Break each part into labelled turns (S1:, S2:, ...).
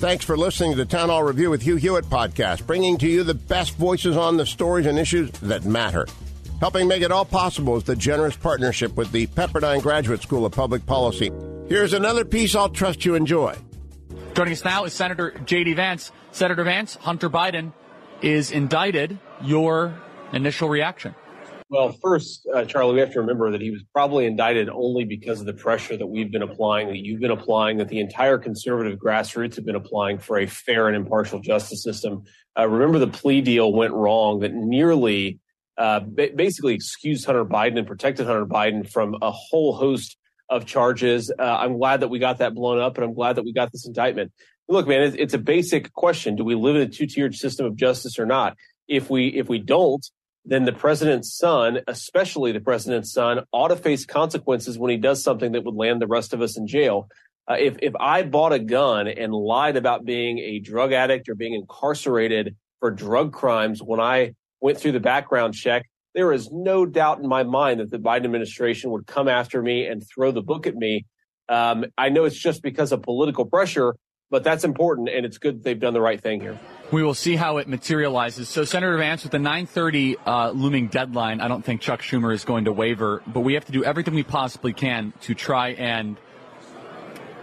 S1: Thanks for listening to the Town Hall Review with Hugh Hewitt podcast, bringing to you the best voices on the stories and issues that matter. Helping make it all possible is the generous partnership with the Pepperdine Graduate School of Public Policy. Here's another piece I'll trust you enjoy.
S2: Joining us now is Senator J.D. Vance. Senator Vance, Hunter Biden is indicted. Your initial reaction?
S3: Well, first, uh, Charlie, we have to remember that he was probably indicted only because of the pressure that we've been applying, that you've been applying, that the entire conservative grassroots have been applying for a fair and impartial justice system. Uh, remember, the plea deal went wrong that nearly uh, basically excused Hunter Biden and protected Hunter Biden from a whole host of charges. Uh, I'm glad that we got that blown up, and I'm glad that we got this indictment. Look, man, it's, it's a basic question: Do we live in a two-tiered system of justice or not? If we if we don't, then the president's son, especially the president's son, ought to face consequences when he does something that would land the rest of us in jail. Uh, if if I bought a gun and lied about being a drug addict or being incarcerated for drug crimes when I went through the background check, there is no doubt in my mind that the Biden administration would come after me and throw the book at me. Um, I know it's just because of political pressure, but that's important, and it's good they've done the right thing here.
S2: We will see how it materializes. So, Senator Vance, with the 9:30 uh, looming deadline, I don't think Chuck Schumer is going to waver, but we have to do everything we possibly can to try and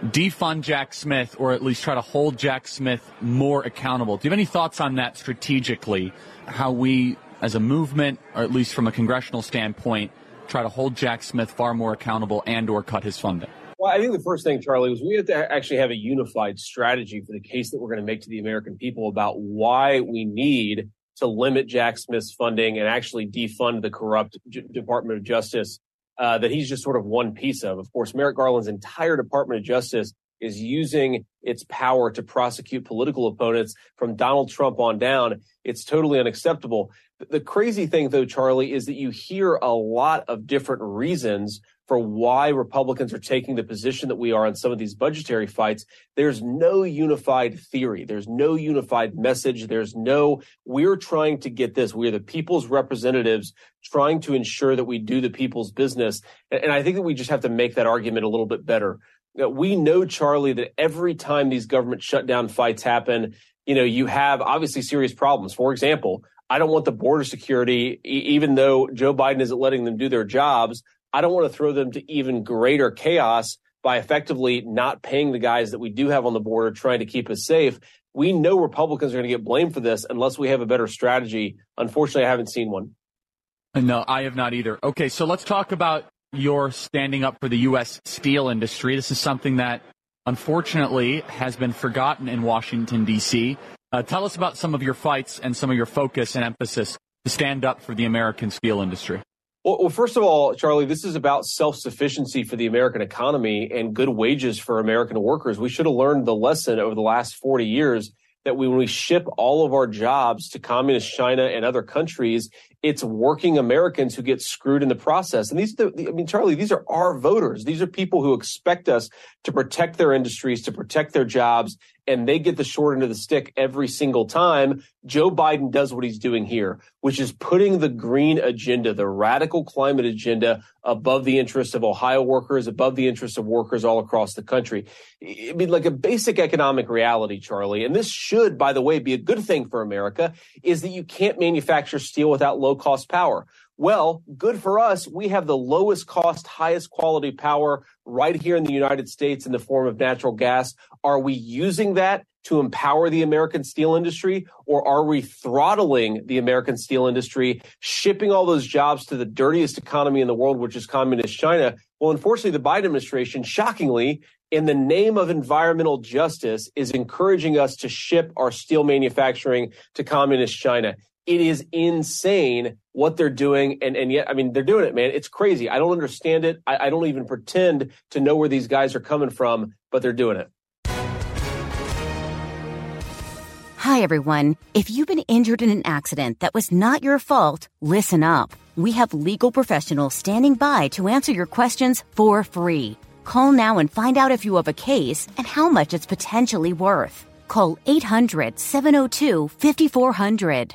S2: defund Jack Smith, or at least try to hold Jack Smith more accountable. Do you have any thoughts on that strategically? How we, as a movement, or at least from a congressional standpoint, try to hold Jack Smith far more accountable and/or cut his funding?
S3: Well, I think the first thing, Charlie, was we have to actually have a unified strategy for the case that we're going to make to the American people about why we need to limit Jack Smith's funding and actually defund the corrupt J- Department of Justice uh, that he's just sort of one piece of. Of course, Merrick Garland's entire Department of Justice is using its power to prosecute political opponents from Donald Trump on down. It's totally unacceptable. The crazy thing, though, Charlie, is that you hear a lot of different reasons for why Republicans are taking the position that we are on some of these budgetary fights. There's no unified theory. There's no unified message. There's no, we're trying to get this. We're the people's representatives trying to ensure that we do the people's business. And I think that we just have to make that argument a little bit better. We know, Charlie, that every time these government shutdown fights happen, you know, you have obviously serious problems. For example, I don't want the border security, even though Joe Biden isn't letting them do their jobs. I don't want to throw them to even greater chaos by effectively not paying the guys that we do have on the border, trying to keep us safe. We know Republicans are going to get blamed for this unless we have a better strategy. Unfortunately, I haven't seen one.
S2: No, I have not either. Okay, so let's talk about your standing up for the U.S. steel industry. This is something that unfortunately has been forgotten in Washington, D.C. Uh, tell us about some of your fights and some of your focus and emphasis to stand up for the American steel industry.
S3: Well, well, first of all, Charlie, this is about self sufficiency for the American economy and good wages for American workers. We should have learned the lesson over the last 40 years that when we ship all of our jobs to communist China and other countries, it's working Americans who get screwed in the process. And these, I mean, Charlie, these are our voters. These are people who expect us to protect their industries, to protect their jobs, and they get the short end of the stick every single time. Joe Biden does what he's doing here, which is putting the green agenda, the radical climate agenda above the interests of Ohio workers, above the interests of workers all across the country. I mean, like a basic economic reality, Charlie, and this should, by the way, be a good thing for America, is that you can't manufacture steel without low cost power. Well, good for us. We have the lowest cost, highest quality power right here in the United States in the form of natural gas. Are we using that to empower the American steel industry or are we throttling the American steel industry, shipping all those jobs to the dirtiest economy in the world, which is communist China? Well, unfortunately, the Biden administration, shockingly, in the name of environmental justice, is encouraging us to ship our steel manufacturing to communist China. It is insane what they're doing. And, and yet, I mean, they're doing it, man. It's crazy. I don't understand it. I, I don't even pretend to know where these guys are coming from, but they're doing it.
S4: Hi, everyone. If you've been injured in an accident that was not your fault, listen up. We have legal professionals standing by to answer your questions for free. Call now and find out if you have a case and how much it's potentially worth. Call 800 702 5400.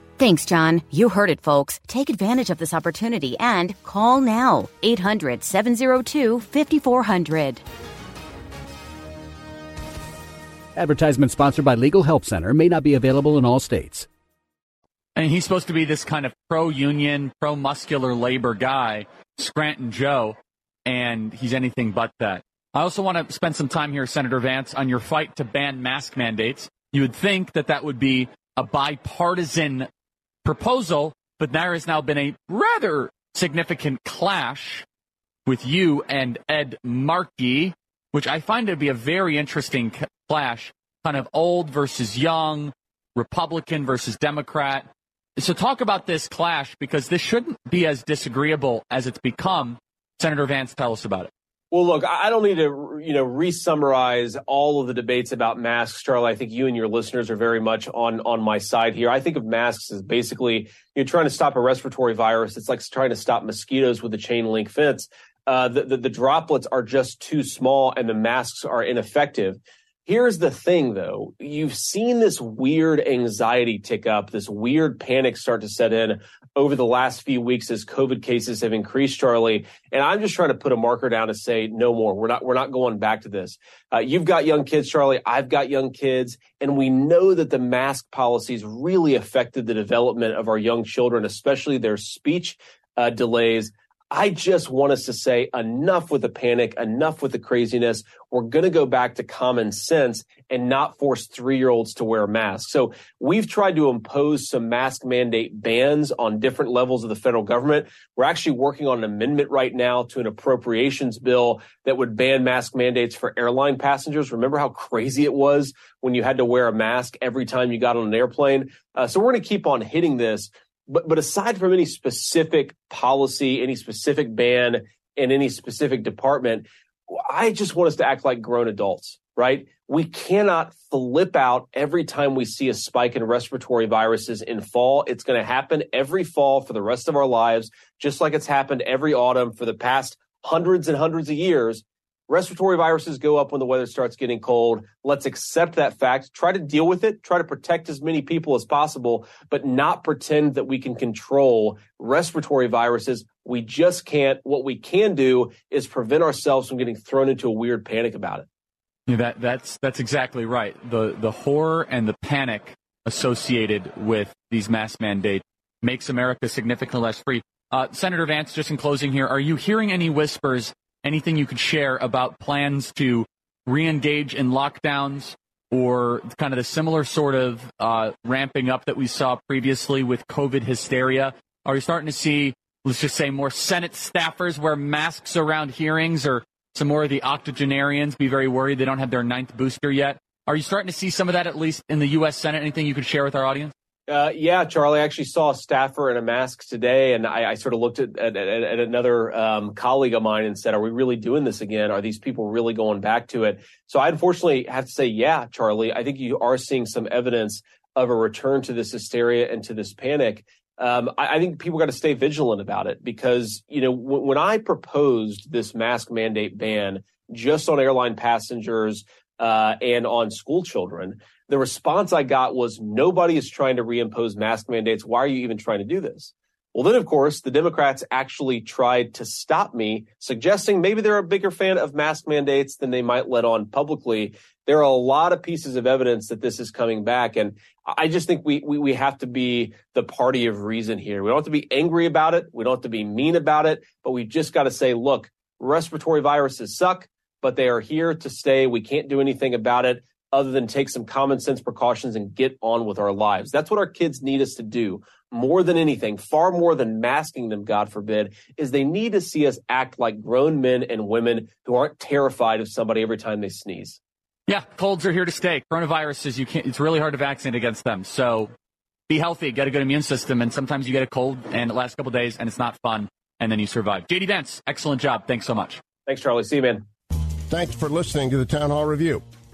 S4: Thanks, John. You heard it, folks. Take advantage of this opportunity and call now. 800 702 5400.
S5: Advertisement sponsored by Legal Help Center may not be available in all states.
S2: And he's supposed to be this kind of pro union, pro muscular labor guy, Scranton Joe, and he's anything but that. I also want to spend some time here, Senator Vance, on your fight to ban mask mandates. You would think that that would be a bipartisan proposal, but there has now been a rather significant clash with you and Ed Markey, which I find to be a very interesting clash, kind of old versus young, Republican versus Democrat. So talk about this clash because this shouldn't be as disagreeable as it's become. Senator Vance, tell us about it.
S3: Well, look, I don't need to, you know, re-summarize all of the debates about masks, Charlie. I think you and your listeners are very much on on my side here. I think of masks as basically you're trying to stop a respiratory virus. It's like trying to stop mosquitoes with a chain link fence. Uh, the, the, the droplets are just too small, and the masks are ineffective. Here's the thing though. You've seen this weird anxiety tick up, this weird panic start to set in over the last few weeks as COVID cases have increased, Charlie. And I'm just trying to put a marker down to say no more. We're not, we're not going back to this. Uh, you've got young kids, Charlie. I've got young kids. And we know that the mask policies really affected the development of our young children, especially their speech uh, delays. I just want us to say enough with the panic, enough with the craziness. We're going to go back to common sense and not force three year olds to wear masks. So we've tried to impose some mask mandate bans on different levels of the federal government. We're actually working on an amendment right now to an appropriations bill that would ban mask mandates for airline passengers. Remember how crazy it was when you had to wear a mask every time you got on an airplane? Uh, so we're going to keep on hitting this. But but aside from any specific policy, any specific ban in any specific department, I just want us to act like grown adults, right? We cannot flip out every time we see a spike in respiratory viruses in fall. It's going to happen every fall for the rest of our lives, just like it's happened every autumn for the past hundreds and hundreds of years. Respiratory viruses go up when the weather starts getting cold. Let's accept that fact, try to deal with it, try to protect as many people as possible, but not pretend that we can control respiratory viruses. We just can't. What we can do is prevent ourselves from getting thrown into a weird panic about it.
S2: Yeah, that, that's, that's exactly right. The, the horror and the panic associated with these mask mandates makes America significantly less free. Uh, Senator Vance, just in closing here, are you hearing any whispers anything you could share about plans to re-engage in lockdowns or kind of the similar sort of uh, ramping up that we saw previously with COVID hysteria? Are you starting to see, let's just say, more Senate staffers wear masks around hearings or some more of the octogenarians be very worried they don't have their ninth booster yet? Are you starting to see some of that at least in the U.S. Senate? Anything you could share with our audience?
S3: Uh, yeah, Charlie. I actually saw a staffer in a mask today, and I, I sort of looked at, at, at another um, colleague of mine and said, "Are we really doing this again? Are these people really going back to it?" So I unfortunately have to say, yeah, Charlie. I think you are seeing some evidence of a return to this hysteria and to this panic. Um, I, I, think people got to stay vigilant about it because you know w- when I proposed this mask mandate ban just on airline passengers uh, and on school children the response I got was nobody is trying to reimpose mask mandates. Why are you even trying to do this? Well, then, of course, the Democrats actually tried to stop me, suggesting maybe they're a bigger fan of mask mandates than they might let on publicly. There are a lot of pieces of evidence that this is coming back. And I just think we, we, we have to be the party of reason here. We don't have to be angry about it. We don't have to be mean about it, but we just got to say, look, respiratory viruses suck, but they are here to stay. We can't do anything about it other than take some common sense precautions and get on with our lives. That's what our kids need us to do. more than anything, far more than masking them, God forbid, is they need to see us act like grown men and women who aren't terrified of somebody every time they sneeze.
S2: Yeah, colds are here to stay. Coronaviruses, you can't, it's really hard to vaccinate against them. So be healthy, get a good immune system, and sometimes you get a cold and it lasts a couple days and it's not fun, and then you survive. JD Vance, excellent job. Thanks so much.
S3: Thanks, Charlie. See you, man.
S1: Thanks for listening to the Town Hall Review.